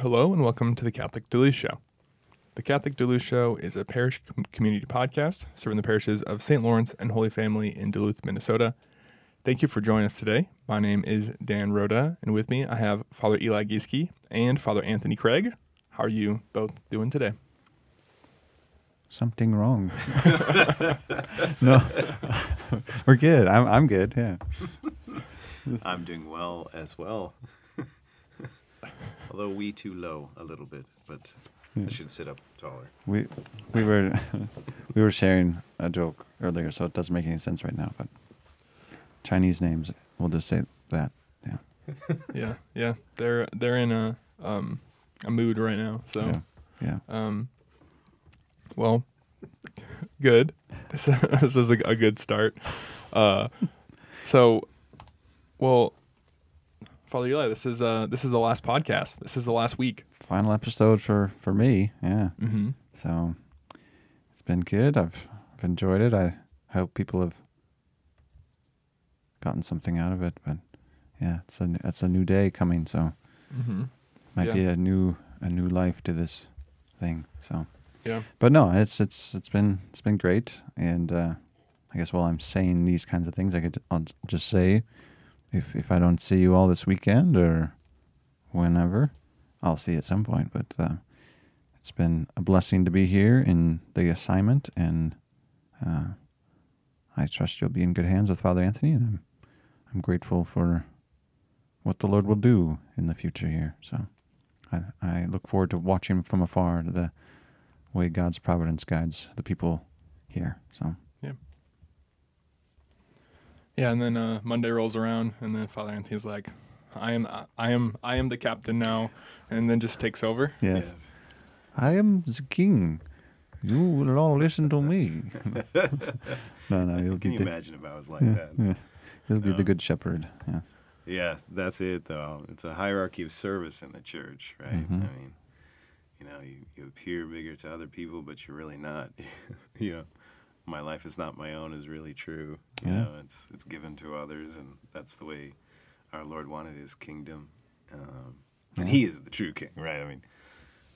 Hello and welcome to the Catholic Duluth Show. The Catholic Duluth Show is a parish com- community podcast serving the parishes of St. Lawrence and Holy Family in Duluth, Minnesota. Thank you for joining us today. My name is Dan Rhoda, and with me I have Father Eli Gieske and Father Anthony Craig. How are you both doing today? Something wrong. no, we're good. I'm I'm good. Yeah. I'm doing well as well. Although we too low a little bit, but I should sit up taller. We we were we were sharing a joke earlier, so it doesn't make any sense right now. But Chinese names, we'll just say that. Yeah. yeah, yeah, they're they're in a um a mood right now. So, Yeah. Yeah. um, well, good. This, this is a, a good start. Uh, so, well, Father Eli, this is uh this is the last podcast. This is the last week. Final episode for for me. Yeah. Mm-hmm. So it's been good. I've I've enjoyed it. I hope people have gotten something out of it. But yeah, it's a it's a new day coming, so Mm-hmm. might Yeah. be a new a new life to this thing. So Yeah. but no, it's it's it's been it's been great. And uh, I guess while I'm saying these kinds of things, I could I'll just say if if I don't see you all this weekend or whenever, I'll see you at some point. But uh, it's been a blessing to be here in the assignment, and uh, I trust you'll be in good hands with Father Anthony, and I'm I'm grateful for what the Lord will do in the future here. So I I look forward to watching from afar the way God's providence guides the people here. So Yeah, and then uh, Monday rolls around, and then Father Anthony's like, "I am, I am, I am the captain now," and then just takes over. yes, I am the king. You will all listen to me. no, no, he'll Can be you the, imagine if I was like yeah, that? yeah. He'll be the good shepherd. Yeah. Yeah, that's it though. It's a hierarchy of service in the church, right? Mhm. I mean, you know, you, you appear bigger to other people, but you're really not. you know, my life is not my own is really true. You Yeah. know, it's it's given to others, and that's the way our Lord wanted His kingdom. Um, and Yeah. He is the true King, right? I mean,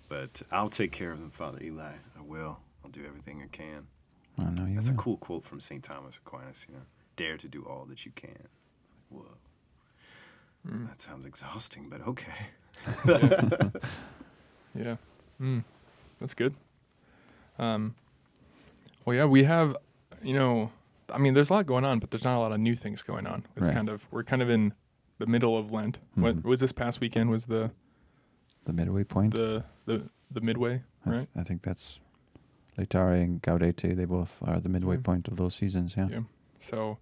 but I'll take care of them, Father Eli. I will. I'll do everything I can. I know you That's a cool quote from St. Thomas Aquinas, you know, dare to do all that you can. Like, whoa. Mm. That sounds exhausting, but okay. Yeah, mm, that's good. Um, well, yeah, we have, you know, I mean, there's a lot going on, but there's not a lot of new things going on. It's Right. kind of we're kind of in the middle of Lent. What Mhm. was this past weekend? Was the the midway point. the the the midway, That's- right? I think that's Laetare and Gaudete. They both are the midway Yeah. point of those seasons. Yeah. Yeah. So,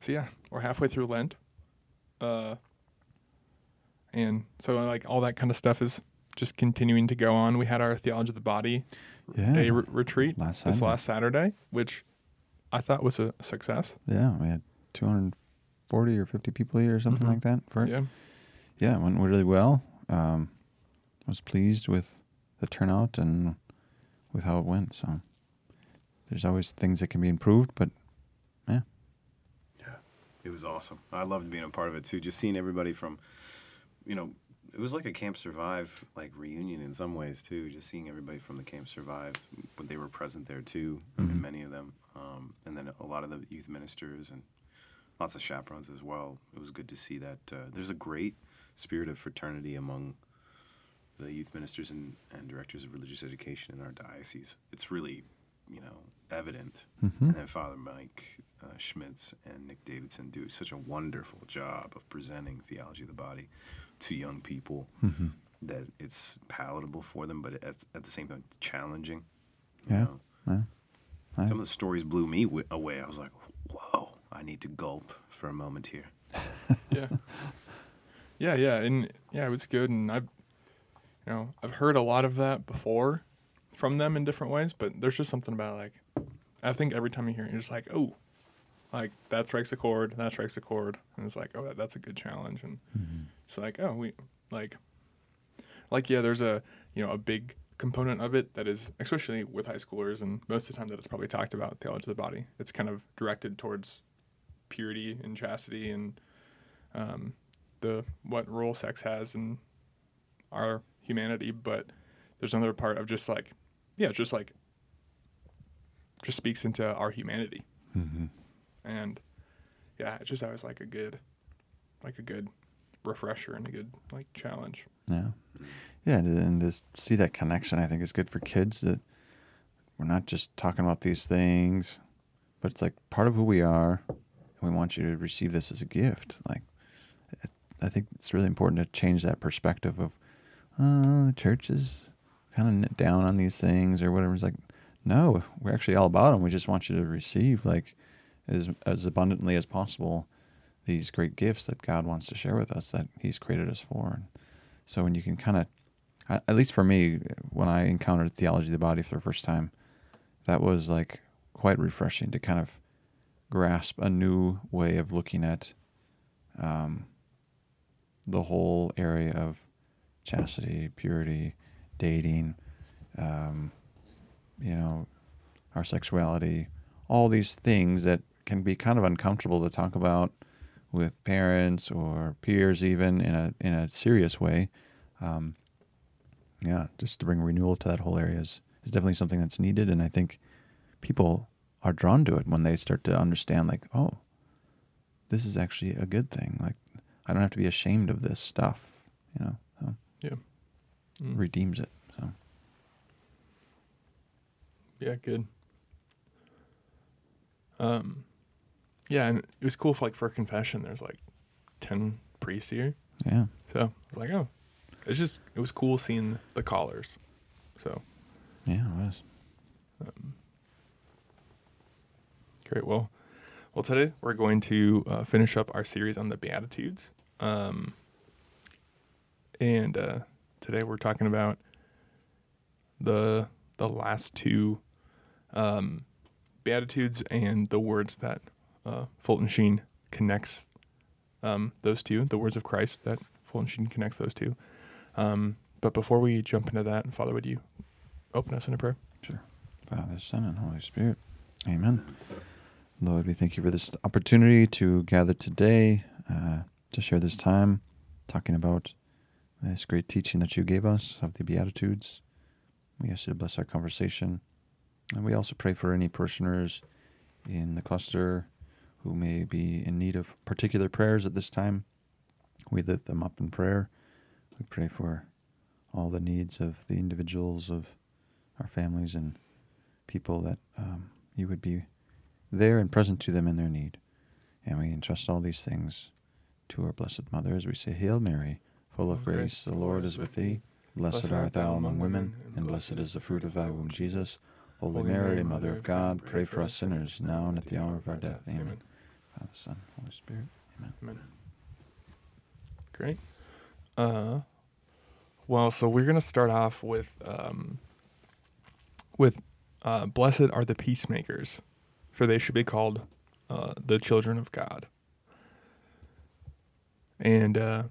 so yeah, we're halfway through Lent, uh, and so like all that kind of stuff is just continuing to go on. We had our theology of the body Yeah. day re- retreat Last this Saturday. last Saturday, which I thought was a success. Yeah, we had 240 or 50 people here or something Mhm. like that. For Yeah, yeah, it went really well. Um, was pleased with the turnout and with how it went. So there's always things that can be improved, but yeah, yeah, It was awesome. I loved being a part of it too. Just seeing everybody from, you know, it was like a Camp Survive like reunion in some ways too. Just seeing everybody from the Camp Survive, when they were present there too. Mean, Mhm. many of them, um, and then a lot of the youth ministers and lots of chaperones as well. It was good to see that uh, there's a great spirit of fraternity among the youth ministers and, and directors of religious education in our diocese. It's really, you know, evident mhm. and then Father Mike uh, Schmitz and Nick Davidson do such a wonderful job of presenting theology of the body to young people Mhm. that it's palatable for them, but at, at the same time challenging. you Yeah. know. Yeah. Some of the stories blew me w- away. I was like, "Whoa! I need to gulp for a moment here." yeah, yeah, yeah, and yeah, it was good, and I've, you know, I've heard a lot of that before from them in different ways, but there's just something about like, I think every time you hear it, you're just like, oh, like that strikes a chord, that strikes a chord, and it's like, oh, that, that's a good challenge, and Mhm. It's like, oh, we like, like yeah, there's a you know a big component of it that is especially with high schoolers, and most of the time that it's probably talked about theology of the body. It's kind of directed towards purity and chastity and um, the what role sex has in our humanity, but there's another part of just like, yeah, just like, just speaks into our humanity, Mm-hmm. and yeah, it's just always like a good, like a good refresher and a good like challenge. Yeah, yeah, and, to see that connection, I think is good for kids. That we're not just talking about these things, but it's like part of who we are, and we want you to receive this as a gift. Like, I think it's really important to change that perspective of, oh, the church is kind of down on these things or whatever. It's like, no, we're actually all about them. We just want you to receive like as as abundantly as possible these great gifts that God wants to share with us that He's created us for. And so when you can kind of, at least for me, when I encountered theology of the body for the first time, that was like quite refreshing to kind of grasp a new way of looking at um, the whole area of chastity, purity, dating, um, you know, our sexuality, all these things that can be kind of uncomfortable to talk about with parents or peers, even in a in a serious way. Um, yeah, just to bring renewal to that whole area is, is definitely something that's needed, and I think people are drawn to it when they start to understand, like, oh, this is actually a good thing. Like, I don't have to be ashamed of this stuff, you know. So Mm. redeems it. So Yeah, good. Um, yeah, and it was cool for like for confession. There's like ten priests here, yeah, so it's like, oh, it's just it was cool seeing the callers. So yeah, it was. um, great. Well, well, today we're going to uh, finish up our series on the Beatitudes. Um, and uh, today we're talking about the the last two um, Beatitudes and the words that uh, Fulton Sheen connects um, those two, the words of Christ that Fulton Sheen connects those two. Um, but before we jump into that, Father, would you open us in a prayer? Sure. Father, Son, and Holy Spirit. Amen. Lord, we thank you for this opportunity to gather today uh, to share this time talking about this great teaching that you gave us of the Beatitudes. We ask you to bless our conversation. And we also pray for any parishioners in the cluster who may be in need of particular prayers at this time. We lift them up in prayer. We pray for all the needs of the individuals of our families and people that um, you would be there and present to them in their need. And we entrust all these things to our Blessed Mother as we say, Hail Mary, full of grace, the Lord is with thee. Blessed art thou among women, and blessed is the fruit of thy womb, Jesus. Holy Mary, Mother of God, pray for us sinners, now and at the hour of our death. Amen. Father, Son, Holy Spirit. Amen. Amen. Great. Uh, well, so we're gonna start off with um, with uh, "Blessed are the peacemakers, for they should be called uh, the children of God." And uh,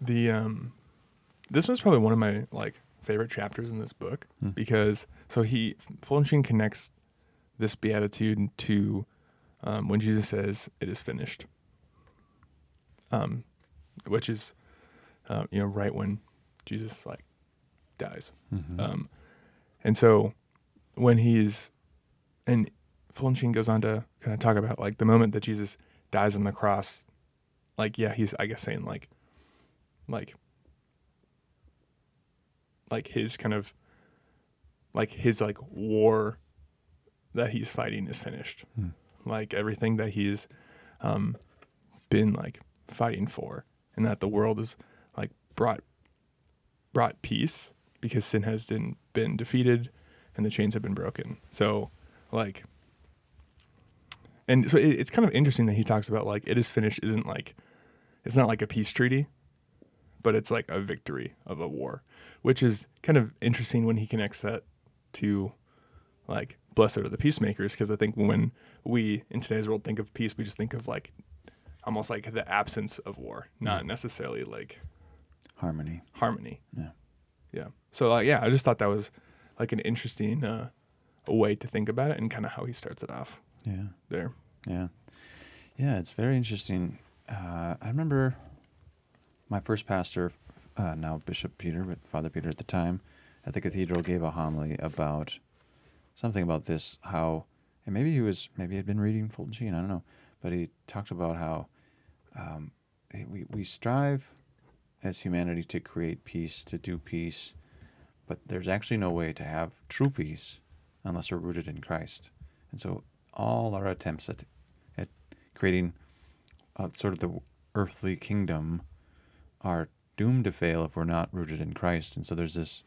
the um, this was probably one of my like favorite chapters in this book Hmm. because so he Fulton connects this beatitude to um, when Jesus says, "It is finished," um, which is uh, you know right when Jesus like dies, Mhm. um, and so when he's and Fulton goes on to kind of talk about like the moment that Jesus dies on the cross, like yeah, he's I guess saying like like like his kind of like his like war that he's fighting is finished Hmm. Like everything that he's um been like fighting for and that the world is like brought brought peace because sin has been been defeated and the chains have been broken. So like and so it, it's kind of interesting that he talks about like it is finished isn't like it's not like a peace treaty but it's like a victory of a war which is kind of interesting when he connects that to like blessed are the peacemakers because i think when we in today's world think of peace we just think of like almost like the absence of war not necessarily like Harmony. harmony Yeah. yeah so like yeah i just thought that was like an interesting uh a way to think about it and kind of how he starts it off Yeah. there Yeah. Yeah, it's very interesting. Uh, I remember my first pastor uh, now Bishop Peter, but Father Peter at the time, at the cathedral gave a homily about something about this. How, and maybe he was, maybe he had been reading Fulton Sheen, I don't know, but he talked about how um, we we strive as humanity to create peace, to do peace, but there's actually no way to have true peace unless we're rooted in Christ. And so all our attempts at at creating uh, sort of the earthly kingdom are doomed to fail if we're not rooted in Christ. And so there's this,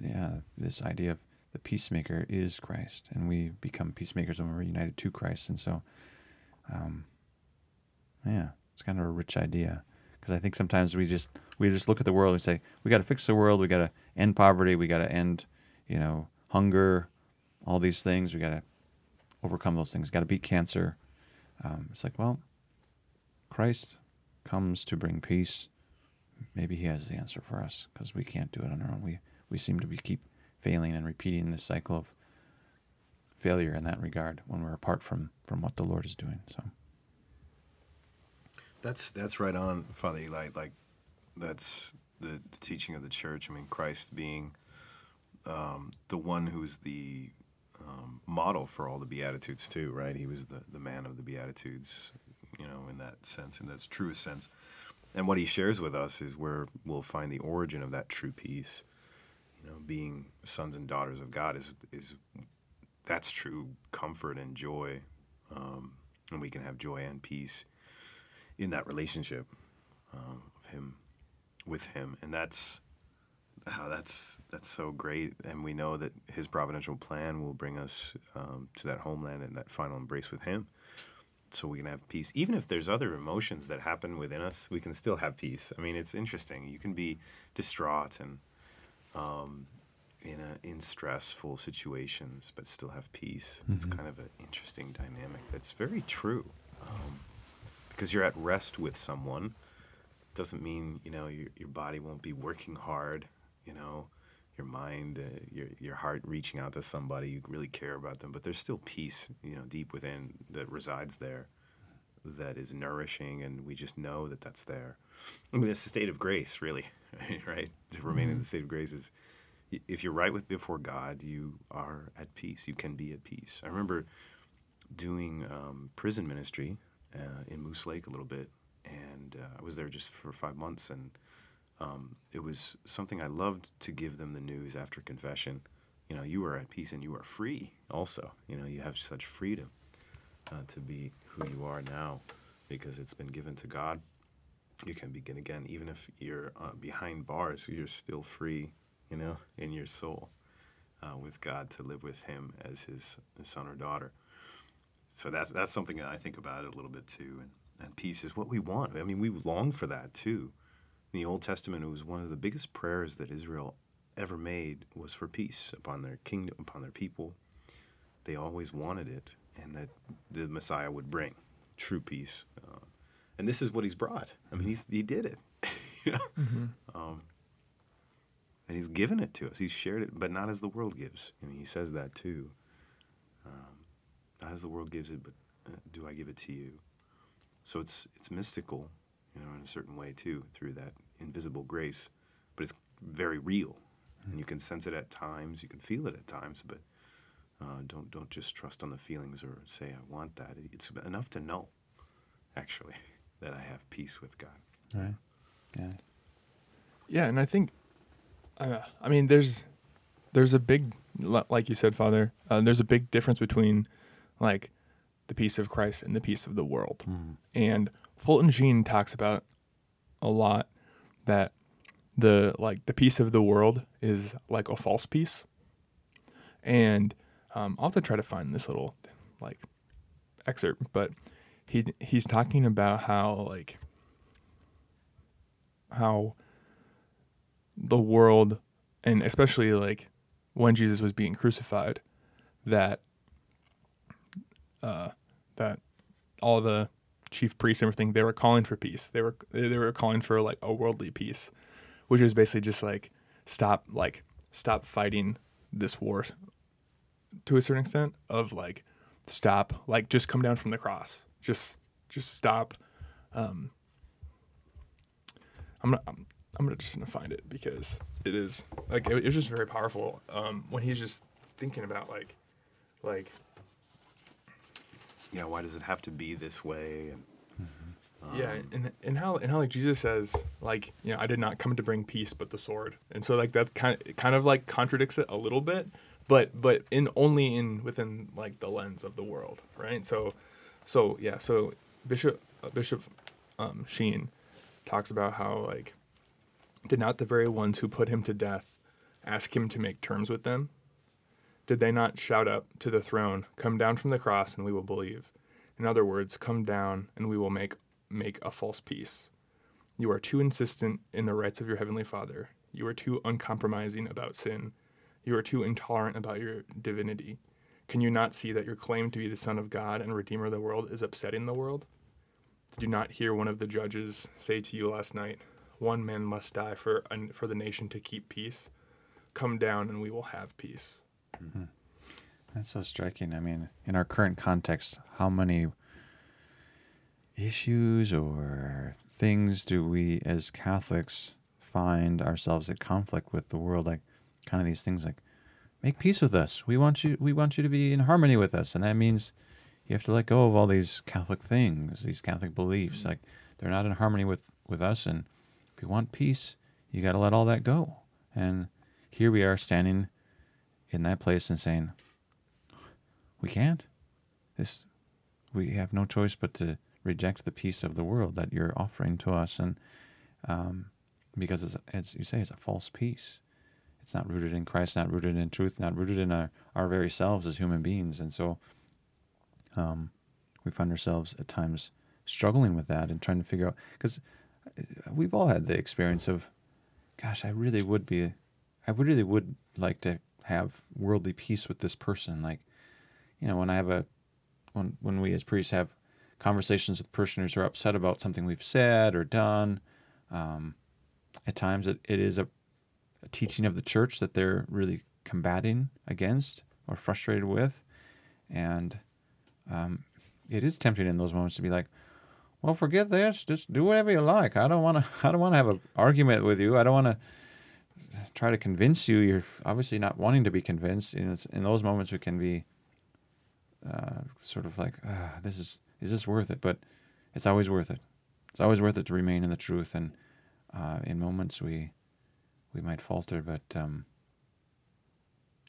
yeah, this idea of the peacemaker is Christ, and we become peacemakers when we're united to Christ. And so, um, yeah, it's kind of a rich idea because I think sometimes we just we just look at the world and say we got to fix the world, we got to end poverty, we got to end, you know, hunger, all these things. We got to overcome those things. Got to beat cancer. Um, it's like, well, Christ comes to bring peace. Maybe He has the answer for us because we can't do it on our own. We we seem to be keep failing and repeating this cycle of failure in that regard when we're apart from from what the Lord is doing. So That's that's right on, Father Eli. Like that's the, the teaching of the church. I mean, Christ being um, the one who's the um, model for all the beatitudes too, right? He was the the man of the beatitudes, you know, in that sense, in that truest sense. And what he shares with us is where we'll find the origin of that true peace. You know, being sons and daughters of God is is that's true comfort and joy, um, and we can have joy and peace in that relationship um, of him with him. And that's how that's that's so great. And we know that his providential plan will bring us um, to that homeland and that final embrace with him. So we can have peace. Even if there's other emotions that happen within us we can still have peace. I mean it's interesting. You can be distraught and um, in a in stressful situations but still have peace. It's kind of an interesting dynamic that's very true um, because you're at rest with someone. Doesn't mean you know your, your body won't be working hard you know your mind uh, your, your heart reaching out to somebody you really care about them but there's still peace you know deep within that resides there that is nourishing and we just know that that's there. I mean it's a state of grace really right? To remain in the state of grace is if you're right with before god you are at peace. You can be at peace. I remember doing um, prison ministry uh, in Moose Lake a little bit, and uh, I was there just for five months, and um, it was something I loved to give them the news after confession. You know, you are at peace and you are free. Also, you know, you have such freedom uh, to be who you are now because it's been given to God. You can begin again, even if you're uh, behind bars. You're still free, you know, in your soul uh, with God to live with Him as His, son or daughter so that's that's something that I think about it a little bit too. And, and peace is what we want. I mean, we long for that too. In the Old Testament, it was one of the biggest prayers that Israel ever made was for peace upon their kingdom, upon their people. They always wanted it, and that the Messiah would bring true peace. Uh, and this is what he's brought. I mean, he's, he did it. you know? um, and he's given it to us. He's shared it, but not as the world gives. I mean, he says that too. Um, not as the world gives it, but uh, do I give it to you? So it's it's mystical, you know, in a certain way too, through that invisible grace, but it's very real, and you can sense it at times, you can feel it at times, but uh, don't don't just trust on the feelings or say I want that. It's enough to know, actually, that I have peace with God. right, yeah, Yeah, and I think, uh, I mean, there's there's a big, like you said, Father. Uh, there's a big difference between like the peace of Christ and the peace of the world. And Fulton Sheen talks about a lot that the like the peace of the world is like a false peace. And um, I'll have to try to find this little like excerpt, but he he's talking about how like how the world and especially like when Jesus was being crucified that uh that all the chief priests and everything they were calling for peace. They were they were calling for like a worldly peace which was basically just like stop like stop fighting this war to a certain extent of like stop like just come down from the cross. Just just stop. Um I'm gonna I'm, I'm gonna just gonna find it because it is like it, it was just very powerful um, when he's just thinking about like like Yeah, why does it have to be this way? And yeah and and how and how like jesus says like you know i did not come to bring peace but the sword. And so like that kind of kind of like contradicts it a little bit but but in only in within like the lens of the world right so so yeah so bishop uh, bishop um, sheen talks about how like did not the very ones who put him to death ask him to make terms with them did they not shout up to the throne come down from the cross and we will believe in other words come down and we will make make a false peace. You are too insistent in the rights of your heavenly Father. You are too uncompromising about sin. You are too intolerant about your divinity. Can you not see that your claim to be the Son of God and Redeemer of the world is upsetting the world? Did you not hear one of the judges say to you last night, "One man must die for for the nation to keep peace"? Come down, and we will have peace. Mm-hmm. That's so striking. I mean, in our current context, how many issues or things do we as Catholics find ourselves at conflict with the world? Like, kind of these things like, make peace with us. We want you. We want you to be in harmony with us, and that means you have to let go of all these Catholic things, these Catholic beliefs. Like, they're not in harmony with with us, and if you want peace, you got to let all that go. And here we are standing in that place and saying, we can't. This, we have no choice but to reject the peace of the world that you're offering to us, and um, because it's, as you say, it's a false peace. It's not rooted in Christ, not rooted in truth, not rooted in our, our very selves as human beings, and so um, we find ourselves at times struggling with that and trying to figure out because we've all had the experience of, gosh, I really would be, I really would like to have worldly peace with this person, like you know, when I have a, when when we as priests have conversations with parishioners who are upset about something we've said or done, um, at times it, it is a teaching of the church that they're really combating against or frustrated with, and um, it is tempting in those moments to be like, well, forget this, just do whatever you like. I don't want to. I don't want to have an argument with you. I don't want to try to convince you. You're obviously not wanting to be convinced. In, in those moments, we can be uh, sort of like, ah, this is is this worth it? But it's always worth it. It's always worth it to remain in the truth. And uh, in moments we we might falter, but um,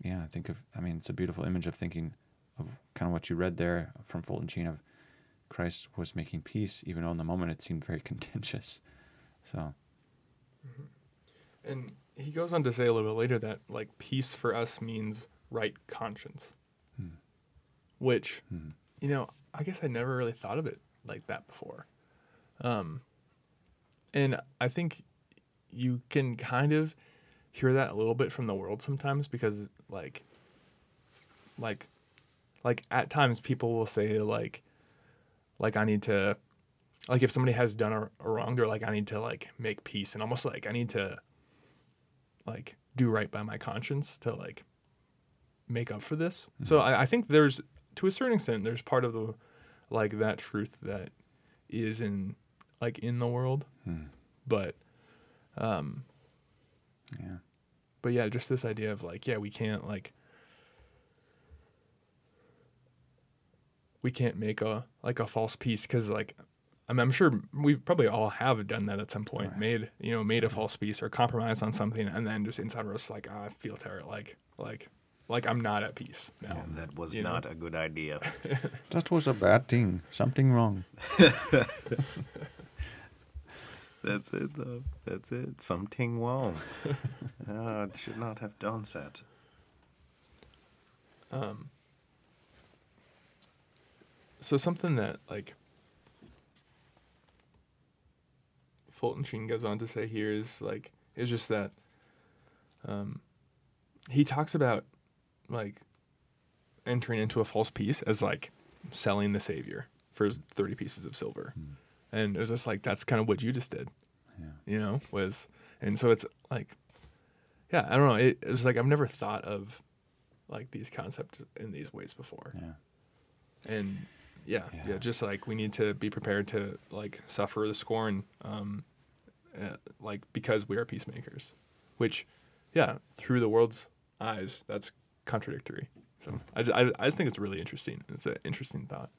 yeah, I think of. I mean, it's a beautiful image of thinking of kind of what you read there from Fulton Sheen of Christ was making peace, even though in the moment it seemed very contentious. So. And he goes on to say a little bit later that like peace for us means right conscience. Hmm. Which, Hmm. you know, I guess I never really thought of it like that before. Um and I think you can kind of hear that a little bit from the world sometimes because like like like at times people will say like like I need to like if somebody has done a, a wrong they're like I need to like make peace and almost like I need to like do right by my conscience to like make up for this. So I, I think there's to a certain extent there's part of the like that truth that is in like in the world. Hmm. But um Yeah. but yeah, just this idea of like, yeah, we can't like we can't make a like a false peace because like I'm, I'm sure we probably all have done that at some point, Right. made you know made a false peace or compromised on something, and then just inside us like "Ah, I feel terrible, like like like I'm not at peace now. Yeah, that was you know? not a good idea. That was a bad thing. Something wrong. That's it, though. That's it. Something wrong. Ah, I should not have done that. Um, so something that like Fulton Sheen goes on to say here is like is just that um, he talks about like entering into a false peace as like selling the savior for 30 pieces of silver and it was just like that's kind of what you just did Yeah. you know was and so it's like yeah i don't know it, it's like i've never thought of like these concepts in these ways before Yeah. and yeah, yeah Yeah. just like we need to be prepared to like suffer the scorn um uh, like because we are peacemakers, which, yeah, through the world's eyes, that's contradictory. So I, ju- I, I just think it's really interesting. It's an interesting thought.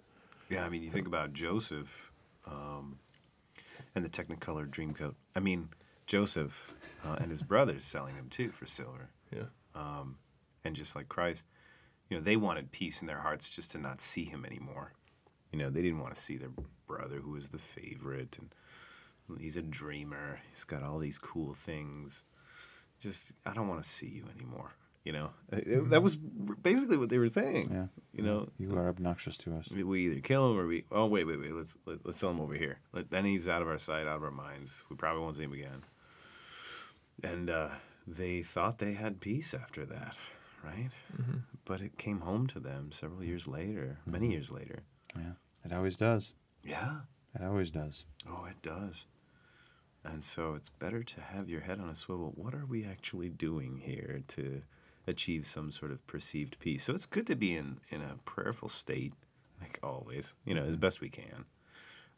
Yeah, I mean, you think about Joseph um, and the Technicolor Dreamcoat. I mean, Joseph uh, and his brothers selling him too for silver. Yeah. Um, and just like Christ, you know, they wanted peace in their hearts just to not see him anymore. You know, they didn't want to see their brother who was the favorite and he's a dreamer. He's got all these cool things. Just, I don't want to see you anymore. You know, It- it- that was basically what they were saying. Yeah. You know, You are obnoxious to us. we- we either kill him or we. Oh wait, wait, wait. Let's let, let's sell him over here. Let, then he's out of our sight, out of our minds. We probably won't see him again. And uh, they thought they had peace after that, right? Mm-hmm. But it came home to them several years later, many years later. Yeah. It always does. Yeah. It always does. Oh, it does. And so it's better to have your head on a swivel. What are we actually doing here to achieve some sort of perceived peace? So it's good to be in, in a prayerful state, like always, you know, as best we can.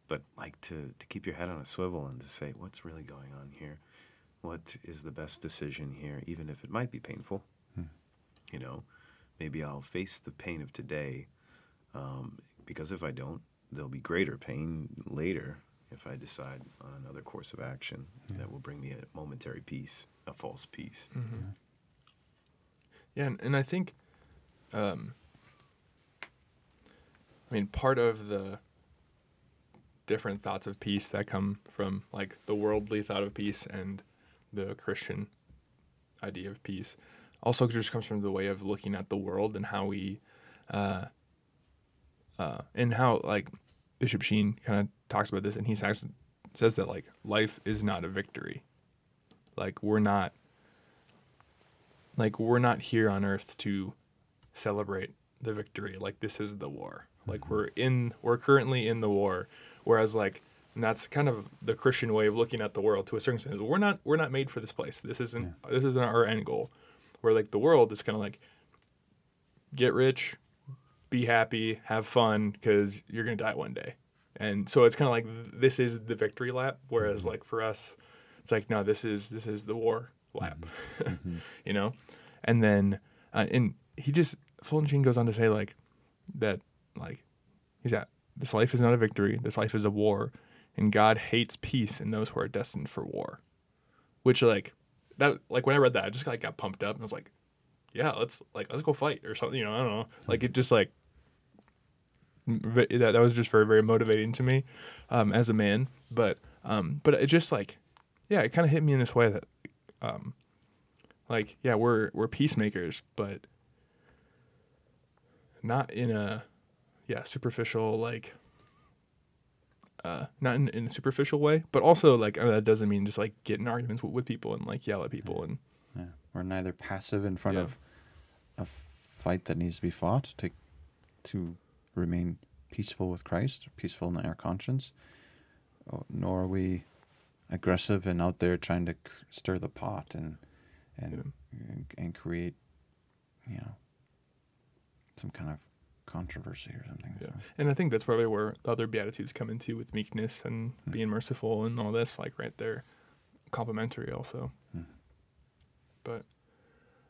But like to, to keep your head on a swivel and to say, what's really going on here? What is the best decision here, even if it might be painful? You know, maybe I'll face the pain of today um, because if I don't, there'll be greater pain later if I decide on another course of action that will bring me a momentary peace, a false peace. Mm-hmm. Yeah, and, and I think, um, I mean, part of the different thoughts of peace that come from like the worldly thought of peace and the Christian idea of peace also just comes from the way of looking at the world and how we, uh, uh, and how like Bishop Sheen kind of talks about this, and he says says that like life is not a victory, like we're not like we're not here on earth to celebrate the victory. Like this is the war. Like we're in we're currently in the war. Whereas like and that's kind of the christian way of looking at the world to a certain extent we're not we're not made for this place. This isn't this isn't our end goal. Where like the world is kind of like get rich be happy have fun because you're gonna die one day. And so it's kind of like this is the victory lap. Whereas mm-hmm. like for us it's like no this is this is the war lap you know? And then uh, and he just fulton sheen goes on to say like that like he's at this life is not a victory this life is a war and god hates peace in those who are destined for war. Which like that like when i read that i just like got pumped up and i was like yeah let's like let's go fight or something you know i don't know. Like it just like that, that was just very very motivating to me um, as a man. But um, but it just like yeah it kind of hit me in this way that um, like yeah we're we're peacemakers but not in a yeah superficial like uh not in, in a superficial way but also like I mean, that doesn't mean just like get in arguments with, with people and like yell at people and Yeah. We're neither passive in front Yeah. of a fight that needs to be fought to to remain peaceful with Christ, peaceful in our conscience, nor are we aggressive and out there trying to stir the pot and and and, and create, you know, some kind of controversy or something. Yeah. So, and i think that's probably where the other beatitudes come into with meekness and Hmm. being merciful and all this like right there complementary also Hmm. but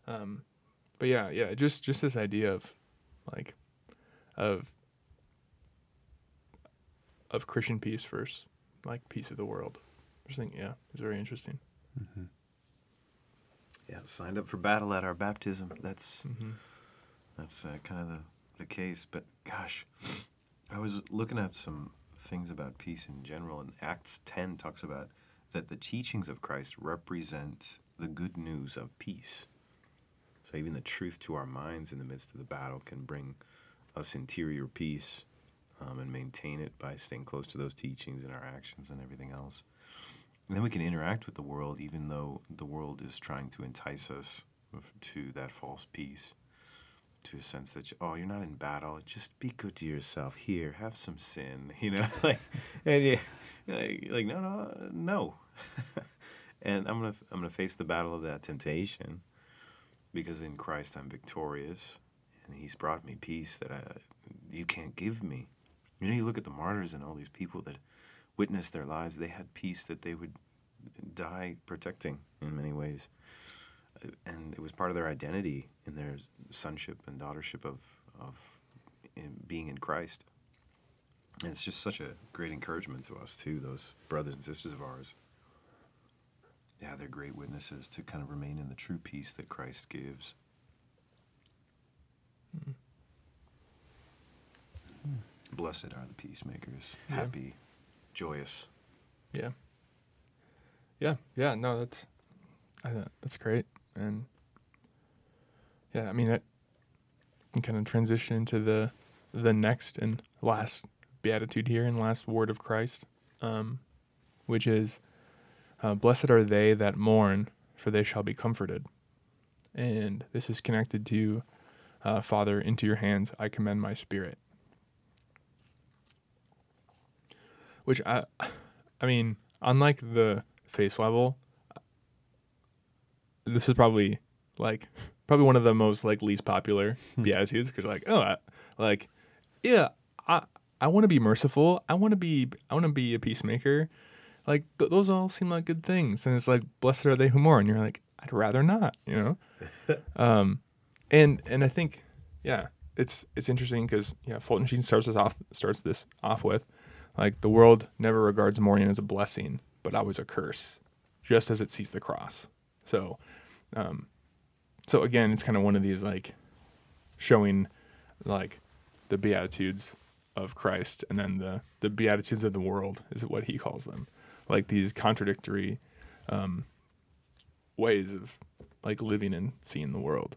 um but yeah yeah just just this idea of like of of christian peace versus like peace of the world just think yeah it's very interesting mhm. Yeah, signed up for battle at our baptism. That's hmm that's uh, kind of the, the case. But gosh, I was looking at some things about peace in general, and Acts 10 talks about that the teachings of Christ represent the good news of peace. So even the truth to our minds in the midst of the battle can bring us interior peace um, and maintain it by staying close to those teachings and our actions and everything else. Then we can interact with the world even though the world is trying to entice us to that false peace to a sense that oh you're not in battle. Just be good to yourself. Here have some sin. You know like and yeah like, like no no no. And i'm gonna i'm gonna face the battle of that temptation because in christ i'm victorious and he's brought me peace that I, you can't give me. You know you look at the martyrs and all these people that witnessed their lives they had peace that they would die protecting in many ways. Uh, And it was part of their identity in their sonship and daughtership of, of in being in Christ. And it's just such a great encouragement to us, too, those brothers and sisters of ours. Yeah, they're great witnesses to kind of remain in the true peace that Christ gives. Blessed are the peacemakers, Yeah. happy, joyous. Yeah. Yeah, yeah, no, that's I that's great. And yeah, I mean that can kind of transition into the the next and last beatitude here and last word of Christ, um, which is uh, blessed are they that mourn, for they shall be comforted. And this is connected to uh, Father, into your hands I commend my spirit. Which I I mean, unlike the face level, this is probably like probably one of the most like least popular beatitudes because like oh I, like yeah I I want to be merciful. I want to be I want to be a peacemaker. Like th- those all seem like good things and it's like blessed are they who mourn. And you're like I'd rather not you know? Um and and I think yeah it's it's interesting because yeah Fulton Sheen starts us off starts this off with like the world never regards mourning as a blessing, but always a curse, just as it sees the cross. So, um, so again, it's kind of one of these like showing like the beatitudes of Christ, and then the the beatitudes of the world is what he calls them, like these contradictory um, ways of like living and seeing the world.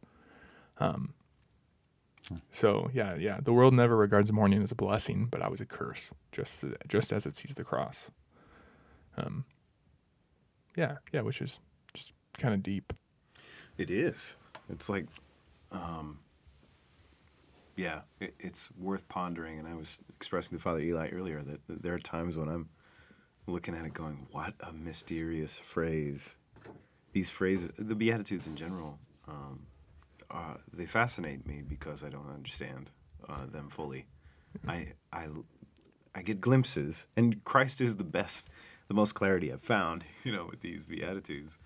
Um, so yeah, yeah, the world never regards mourning as a blessing, but always a curse, just just as it sees the cross. Um, yeah, yeah, which is just kind of deep. It is. It's like, um, yeah, it, it's worth pondering. And I was expressing to Father Eli earlier that, that there are times when I'm looking at it going, what a mysterious phrase. These phrases, the Beatitudes in general, um, uh, they fascinate me because I don't understand uh, them fully. I, I, I get glimpses, and Christ is the best, the most clarity I've found, you know, with these Beatitudes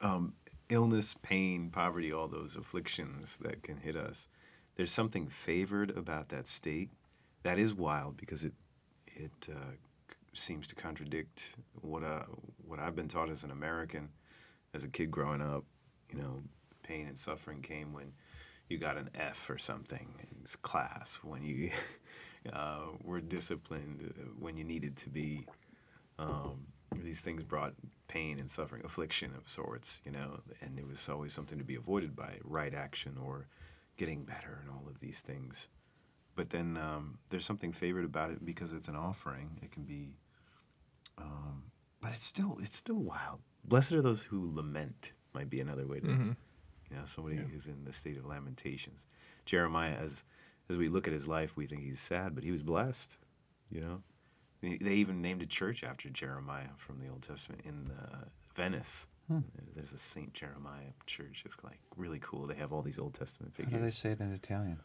um, illness, pain, poverty, all those afflictions that can hit us, there's something favored about that state that is wild because it it uh, seems to contradict what uh, what I've been taught as an American, as a kid growing up. You know, pain and suffering came when you got an F or something in class, when you uh, were disciplined, uh, when you needed to be. Um, these things brought pain and suffering, affliction of sorts, you know, and it was always something to be avoided by right action or getting better and all of these things. But then um, there's something favored about it because it's an offering. It can be, um, but it's still it's still wild. Blessed are those who lament. Might be another way to, Mhm. You know, somebody who's in the state of lamentations. Jeremiah, as as we look at his life, we think he's sad, but he was blessed. You know, they they even named a church after Jeremiah from the Old Testament in uh, Venice. Hmm. There's a Saint Jeremiah church. It's like really cool. They have all these Old Testament How figures. do they say it in Italian?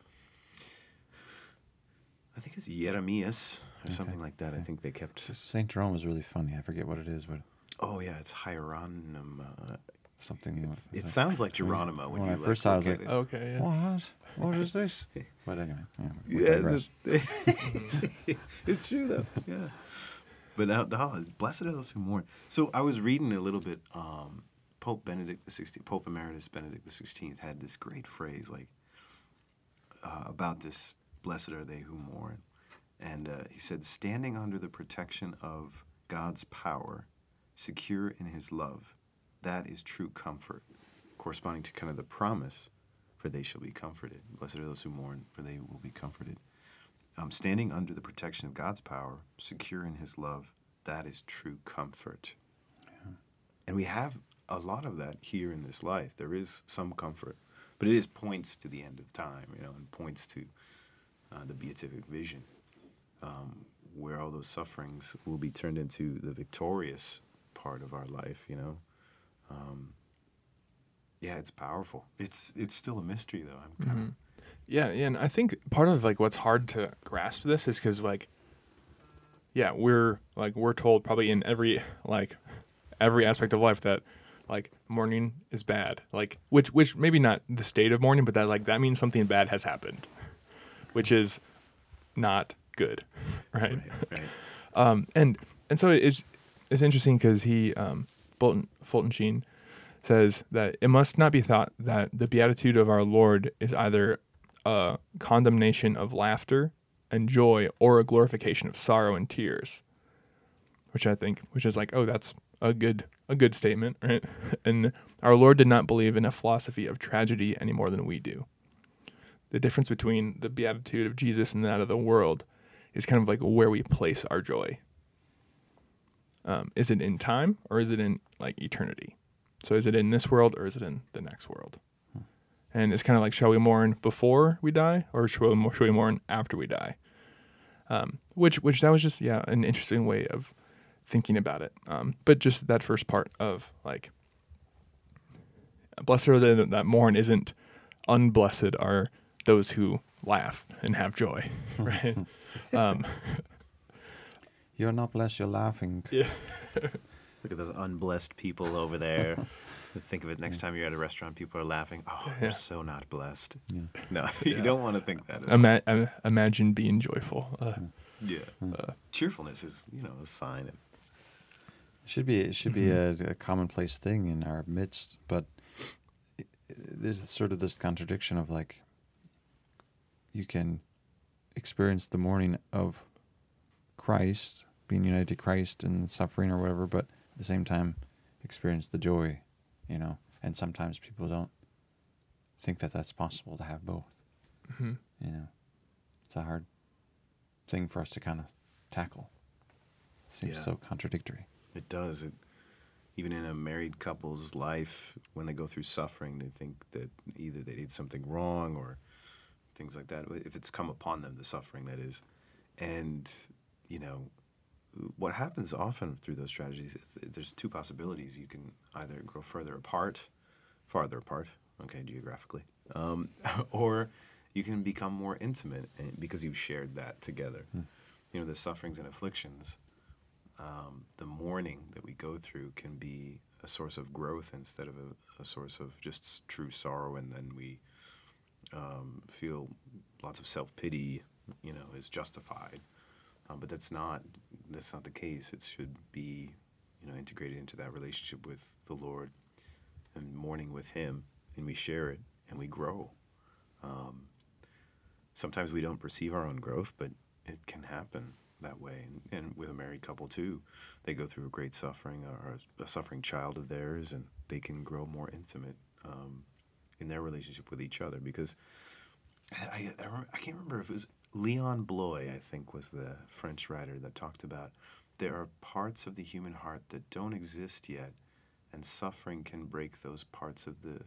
I think it's Jeremias or Okay, something like that. I think they kept. Saint Jerome is really funny. I forget what it is, but Oh yeah, it's Hieronymus. Something. It, like- it like- sounds like Geronimo when, when you I like, first saw it, I was like, it. Okay, yeah. What? What is this? But anyway, yeah, Yeah, digress. it's true though. Yeah. But now, now, blessed are those who mourn. So I was reading a little bit. Um, Pope Benedict the Sixteenth, Pope Emeritus Benedict the Sixteenth, had this great phrase like uh, about this: "Blessed are they who mourn," and uh, he said, "Standing under the protection of God's power, secure in His love, that is true comfort." Corresponding to kind of the promise, for they shall be comforted. Blessed are those who mourn, for they will be comforted um, standing under the protection of God's power, secure in His love, that is true comfort. And we have a lot of that here in this life. There is some comfort, but it is points to the end of time, you know, and points to uh, the beatific vision, um, where all those sufferings will be turned into the victorious part of our life, you know. Um, yeah, it's powerful. It's it's still a mystery, though. I'm kind of Yeah, yeah, and I think part of like what's hard to grasp this is because like, yeah, we're like we're told probably in every like every aspect of life that like mourning is bad. Like which which maybe not the state of mourning, but that like that means something bad has happened, which is not good, right? Right, right. Um, and and so it's it's interesting because he um, Fulton Sheen says that it must not be thought that the beatitude of our Lord is either a condemnation of laughter and joy or a glorification of sorrow and tears, which I think which is like oh that's a good a good statement right and our Lord did not believe in a philosophy of tragedy any more than we do. The difference between the beatitude of Jesus and that of the world is kind of like where we place our joy. Um, is it in time or is it in like eternity? So is it in this world or is it in the next world? And it's kind of like, shall we mourn before we die or should we, should we mourn after we die? Um, which, which that was just, yeah, an interesting way of thinking about it. Um, but just that first part of like, blessed are they that mourn isn't unblessed are those who laugh and have joy, right? um, You're not blessed. You're laughing. yeah. Look at those unblessed people over there. think of it next time you're at a restaurant, people are laughing. Oh, Yeah. they're so not blessed. Yeah. No, you Yeah. don't want to think that. Ima- imagine being joyful. Uh, yeah. uh, Cheerfulness is, you know, a sign of It should be it should be a, a commonplace thing in our midst, but i- i- there's sort of this contradiction of like you can experience the mourning of Christ, being united to Christ and suffering or whatever, but at the same time experience the joy, you know. And sometimes people don't think that that's possible to have both. mhm. You know, it's a hard thing for us to kind of tackle. It Seems Yeah. so contradictory. It does. It even in a married couple's life, when they go through suffering, they think that either they did something wrong or things like that. If it's come upon them, the suffering that is, and you know, what happens often through those strategies is there's two possibilities. You can either grow further apart, farther apart, okay, geographically, um, or you can become more intimate because you've shared that together. You know, the sufferings and afflictions um, the mourning that we go through can be a source of growth instead of a, a source of just true sorrow, and then we um, feel lots of self pity. You know, is justified, um, but that's not that's not the case. It should be, you know, integrated into that relationship with the Lord, and mourning with Him, and we share it and we grow. Um, sometimes we don't perceive our own growth, but it can happen that way. And, and with a married couple too, they go through a great suffering or a, suffering child of theirs, and they can grow more intimate um, in their relationship with each other. Because I, I, I, I can't remember if it was Leon Bloy, I think, was the French writer that talked about there are parts of the human heart that don't exist yet, and suffering can break those parts of the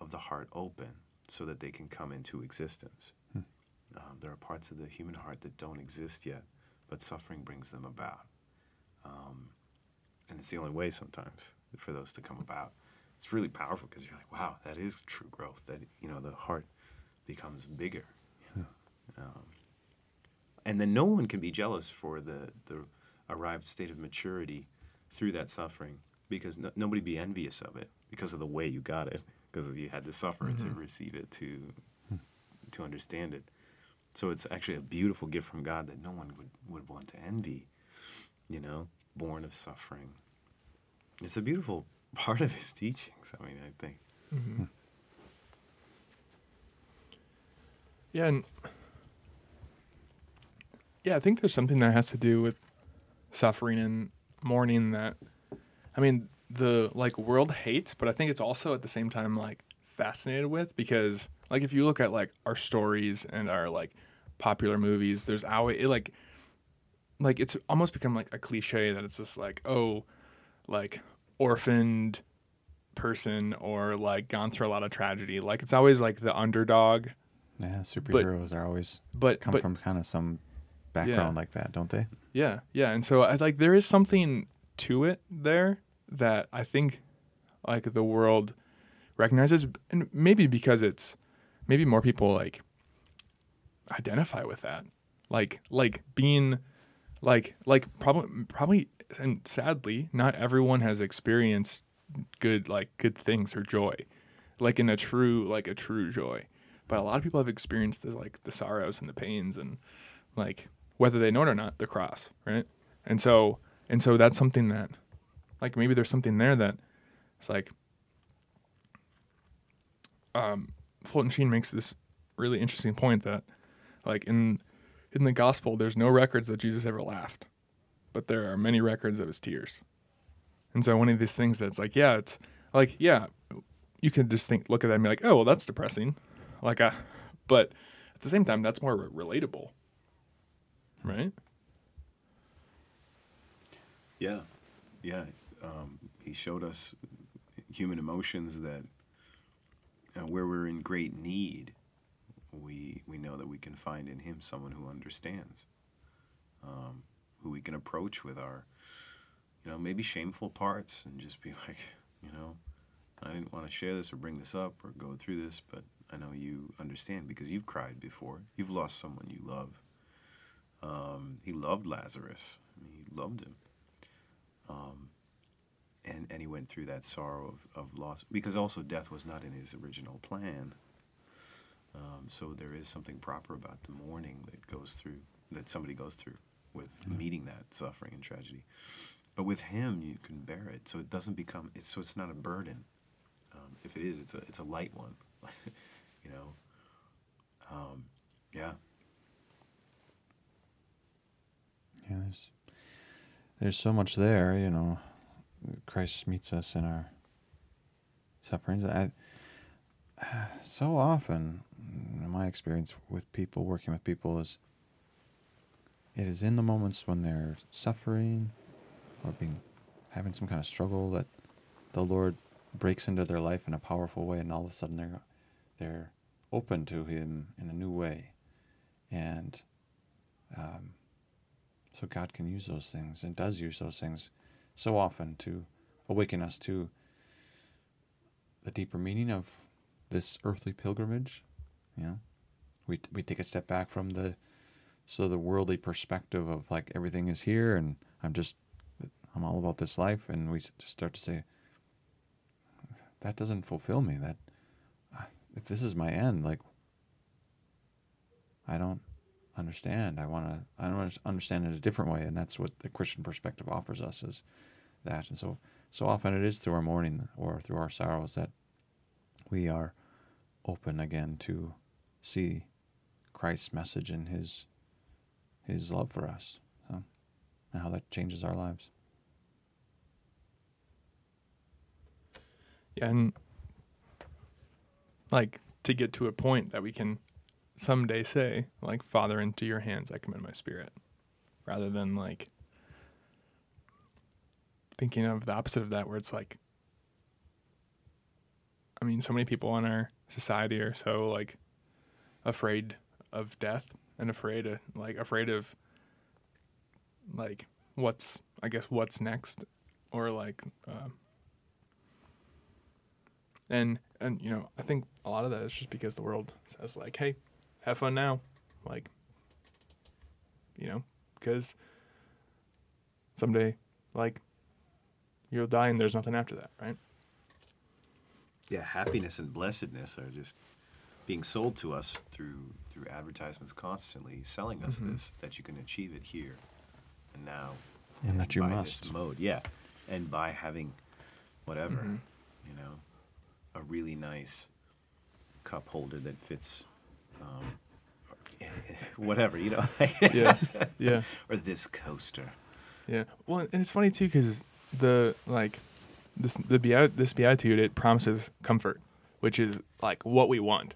of the heart open so that they can come into existence. Um, there are parts of the human heart that don't exist yet, but suffering brings them about. Um, and it's the only way sometimes for those to come about. It's really powerful because you're like, wow, that is true growth. That you know, the heart becomes bigger. You know? um, and then no one can be jealous for the the arrived state of maturity through that suffering because no, nobody be envious of it because of the way you got it because you had to suffer to receive it to to understand it. So it's actually a beautiful gift from God that no one would, would want to envy, you know, born of suffering. It's a beautiful part of his teachings, I mean, I think. Mhm. Yeah, and yeah, I think there's something that has to do with suffering and mourning that I mean, the like world hates, but I think it's also at the same time like fascinated with because like if you look at like our stories and our like popular movies, there's always it, like like it's almost become like a cliche that it's just like, oh, like orphaned person or like gone through a lot of tragedy. Like it's always like the underdog, Yeah, superheroes are always but come but from kind of some background like that, don't they? yeah, yeah, and so I like there is something to it there that I think like the world recognizes, and maybe because it's maybe more people like identify with that, like like being like like probably probably and sadly, not everyone has experienced good like good things or joy, like in a true like a true joy. But a lot of people have experienced this like the sorrows and the pains and like whether they know it or not, the cross, right? And so and so that's something that like maybe there's something there that it's like um Fulton Sheen makes this really interesting point that like in in the gospel there's no records that Jesus ever laughed but there are many records of his tears. And so one of these things that's like yeah it's like yeah you can just think look at that and be like oh well that's depressing. Like uh but at the same time that's more relatable right Yeah, yeah. Um, he showed us human emotions that uh, where we're in great need, we we know that we can find in him someone who understands, um, who we can approach with our, you know, maybe shameful parts and just be like, you know, I didn't want to share this or bring this up or go through this, but I know you understand because you've cried before. You've lost someone you love. Um, he loved Lazarus. I mean, he loved him um, and and he went through that sorrow of, of loss because also death was not in his original plan. Um, so there is something proper about the mourning that goes through that somebody goes through with meeting that suffering and tragedy. But with him, you can bear it, so it doesn't become. It's so it's not a burden. Um, if it is, it's a it's a light one. you know. Um, yeah. Yeah, there's there's so much there, you know. Christ meets us in our sufferings. I so often, my experience with people working with people, is it is in the moments when they're suffering or being having some kind of struggle that the Lord breaks into their life in a powerful way, and all of a sudden they're they're open to Him in a new way, and um, so God can use those things and does use those things so often to awaken us to the deeper meaning of this earthly pilgrimage. You know, we we take a step back from the so the worldly perspective of like everything is here and I'm just I'm all about this life, and we just start to say that doesn't fulfill me. That if this is my end, like I don't understand. I want to I want to understand it a different way, and that's what the Christian perspective offers us is that. And so so often it is through our mourning or through our sorrows that we are open again to see Christ's message and his his love for us. So, and how that changes our lives. Yeah, and like to get to a point that we can someday say, like, Father, into your hands I commend my spirit, rather than like thinking of the opposite of that, where it's like, I mean, so many people in our society are so like afraid of death and afraid of like afraid of like what's I guess what's next or like um, and and you know I think a lot of that is just because the world says like hey have fun now like you know because someday like you'll die and there's nothing after that right yeah, happiness and blessedness are just being sold to us through through advertisements constantly, selling us Mhm. this that you can achieve it here and now, And that you must. this mode. Yeah, and by having whatever, Mhm. you know, a really nice cup holder that fits. Um, whatever you know Yeah, yeah. or this coaster Yeah. Well, and it's funny too because the like this the beat this beatitude it promises comfort, which is like what we want,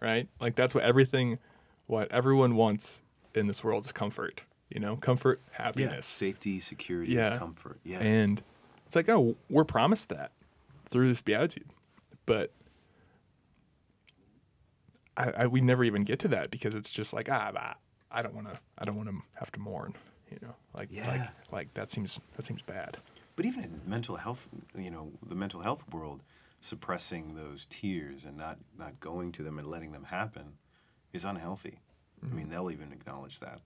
right? Like that's what everything, what everyone wants in this world is comfort. You know, comfort, yeah happiness, safety security Yeah. comfort yeah and it's like oh we're promised that through this beatitude, but. I, I we never even get to that because it's just like ah bah, I don't want to I don't want to have to mourn you know like Yeah. like like that seems that seems bad But even in mental health, you know, the mental health world, suppressing those tears and not, not going to them and letting them happen is unhealthy. I mean, they'll even acknowledge that.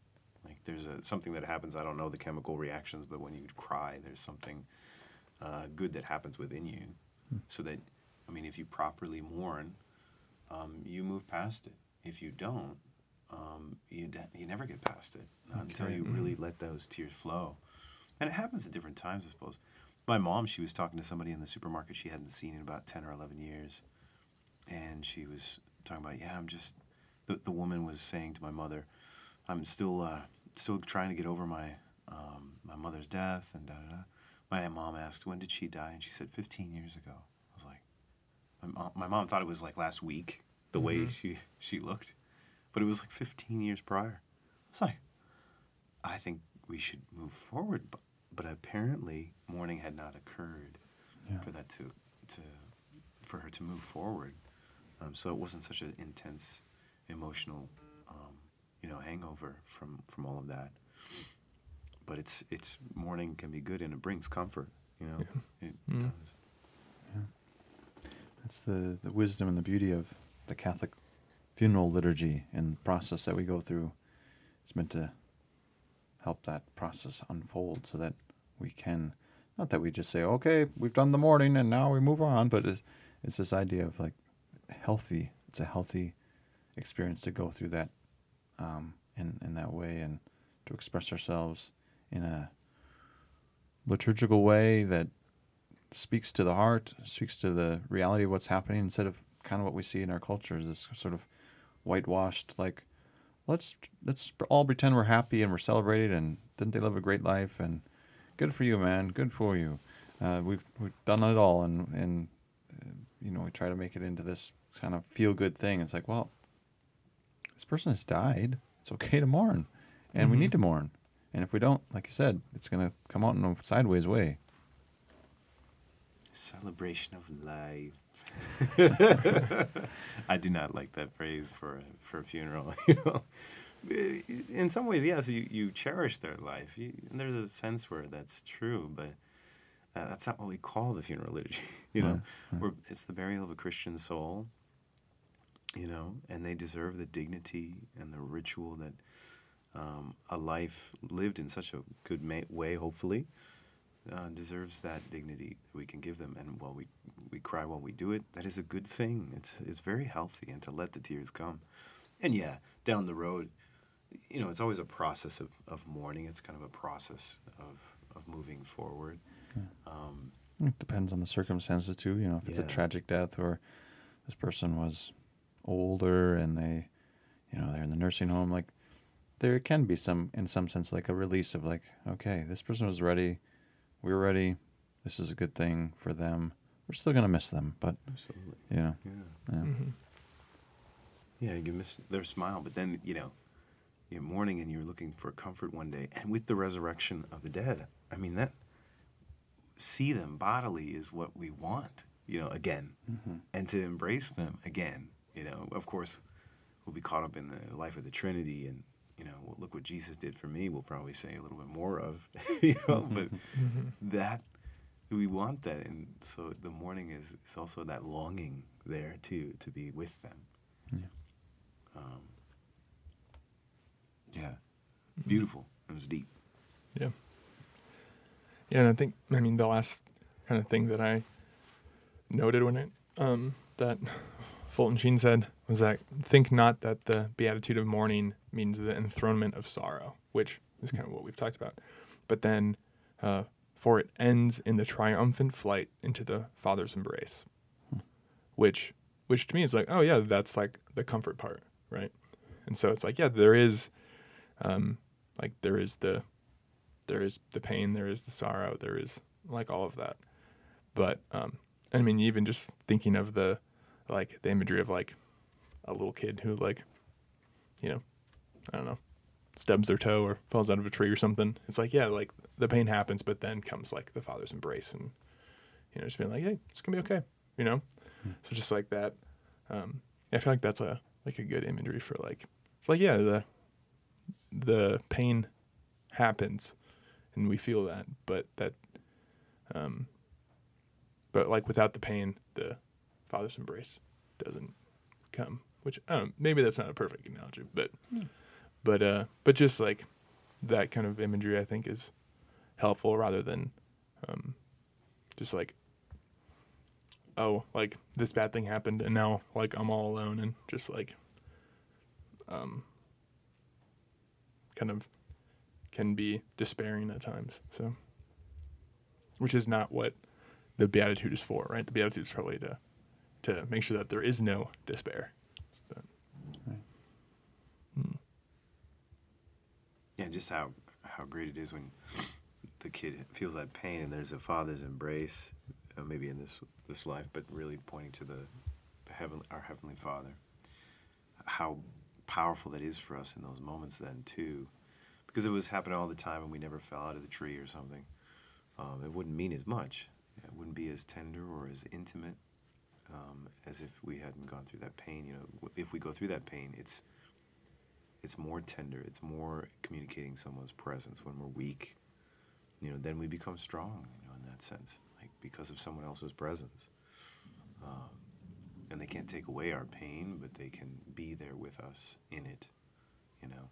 Like there's a something that happens. I don't know the chemical reactions, but when you cry, there's something uh, good that happens within you. So that, I mean, if you properly mourn, um, you move past it. If you don't, um, you de- you never get past it not until Okay. you really let those tears flow. And it happens at different times, I suppose. My mom, she was talking to somebody in the supermarket she hadn't seen in about ten or eleven years, and she was talking about, yeah, I'm just. The, the woman was saying to my mother, I'm still uh, still trying to get over my um, my mother's death and da da da. My mom asked, when did she die? And she said, 15 years ago. I was like, my mom, my mom thought it was like last week, the way she she looked, but it was like 15 years prior. I was like, I think we should move forward, but but apparently mourning had not occurred Yeah. for that to to for her to move forward. Um, so it wasn't such an intense emotional, um, you know, hangover from from all of that. But it's it's mourning can be good and it brings comfort. You know, it Mm. does. That's the, the wisdom and the beauty of the Catholic funeral liturgy and process that we go through. It's meant to help that process unfold so that we can, not that we just say, okay, we've done the mourning and now we move on, but it's, it's this idea of like healthy, it's a healthy experience to go through that um, in, in that way and to express ourselves in a liturgical way that speaks to the heart, speaks to the reality of what's happening instead of kind of what we see in our culture is this sort of whitewashed like let's let's all pretend we're happy and we're celebrated and didn't they live a great life? And good for you man. Good for you. Uh, we've we've done it all and and uh, you know we try to make it into this kind of feel good thing. It's like well this person has died. It's okay to mourn. And we Mhm. need to mourn. And if we don't like you said it's going to come out in a sideways way Celebration of life. I do not like that phrase for a, for a funeral. You know, in some ways, yes, you, you cherish their life. You, and there's a sense where that's true, but uh, that's not what we call the funeral liturgy. You know, right. We're, it's the burial of a Christian soul. You know, and they deserve the dignity and the ritual that um, a life lived in such a good ma- way, hopefully, uh, deserves that dignity that we can give them. And while we we cry while we do it, that is a good thing. It's it's very healthy, and to let the tears come. And yeah, down the road, you know, it's always a process of, of mourning. It's kind of a process of of moving forward. Um, It depends on the circumstances too. You know, if it's a tragic death or this person was older and they, you know, they're in the nursing home, like there can be some, in some sense, like a release of like, okay, this person was ready, we were ready, this is a good thing for them. We're still gonna miss them, but absolutely, you know, yeah, yeah, hmm yeah. You can miss their smile, but then you know, you're mourning and you're looking for comfort one day, and with the resurrection of the dead, I mean that see them bodily is what we want. You know, again, Mhm. and to embrace them again. You know, of course, we'll be caught up in the life of the Trinity, and you know, well, look what Jesus did for me. We'll probably say a little bit more of, you know, but hmm that we want that, and so the mourning is, is also that longing there too to be with them. Yeah. Um, yeah, beautiful. It was deep. Yeah. Yeah, and I think I mean the last kind of thing that I noted when it um that Fulton Sheen said was that think not that the beatitude of mourning means the enthronement of sorrow, which is kind of what we've talked about. But then uh, for it ends in the triumphant flight into the Father's embrace. Which which to me is like, oh yeah, that's like the comfort part, right? And so it's like, yeah, there is um like there is the there is the pain, there is the sorrow, there is like all of that. But um, I mean, even just thinking of the like the imagery of like a little kid who like, you know, I don't know, stubs their toe or falls out of a tree or something. It's like yeah, like the pain happens, but then comes like the father's embrace and you know just being like, hey, it's gonna be okay, you know. So just like that, um, I feel like that's a like a good imagery for like it's like yeah the the pain happens and we feel that but that um but like without the pain the father's embrace doesn't come which I don't know, maybe that's not a perfect analogy but but uh but just like that kind of imagery I think is helpful rather than um, just like oh like this bad thing happened and now like I'm all alone and just like um kind of can be despairing at times so. Which is not what the beatitude is for right? The beatitude is probably to to make sure that there is no despair Yeah, just how how great it is when the kid feels that pain and there's a father's embrace, uh, maybe in this this life, but really pointing to the the heaven, our heavenly Father. How powerful that is for us in those moments, then too, because it was happening all the time and we never fell out of the tree or something. Um, it wouldn't mean as much. It wouldn't be as tender or as intimate um, as if we hadn't gone through that pain. You know, if we go through that pain, it's it's more tender. It's more communicating someone's presence when we're weak. You know, then we become strong. You know, in that sense, like because of someone else's presence. Um, and they can't take away our pain, but they can be there with us in it. You know,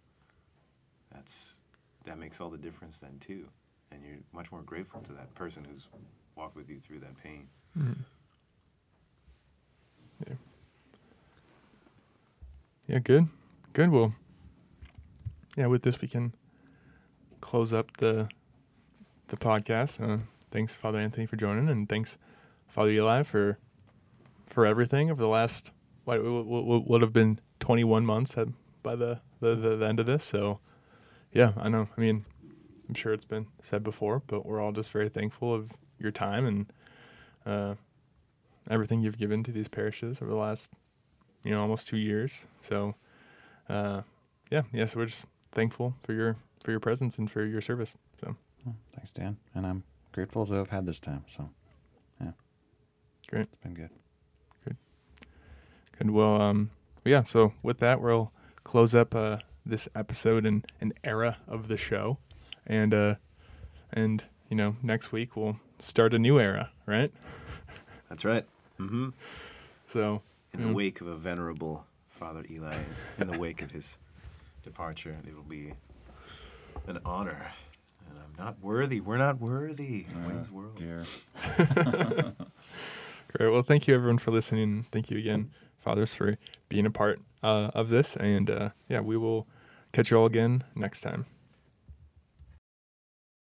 that's that makes all the difference then too. And you're much more grateful to that person who's walked with you through that pain. Yeah. Yeah, good. Good. Well, yeah, with this we can close up the the podcast. Uh, thanks, Father Anthony, for joining, and thanks, Father Eli, for for everything over the last what would have been 21 months at, by the, the the end of this. So, yeah, I know. I mean, I'm sure it's been said before, but we're all just very thankful of your time and uh, everything you've given to these parishes over the last, you know, almost two years. So, uh, yeah, yeah. So we're just thankful for your for your presence and for your service. So Well, thanks, Dan. And I'm grateful to have had this time. So, yeah, great, it's been good. good. Good. Well, um, yeah. So with that, we'll close up uh, this episode and an era of the show, and uh, and you know, next week we'll start a new era, right? That's right. Mm-hmm. So In the Mm. wake of a venerable Father Eli, in the wake of his departure, it will be an honor. And I'm not worthy. We're not worthy. Wayne's World. Dear. Great. Well, thank you everyone for listening. Thank you again, fathers, for being a part uh, of this. And uh, yeah, we will catch you all again next time.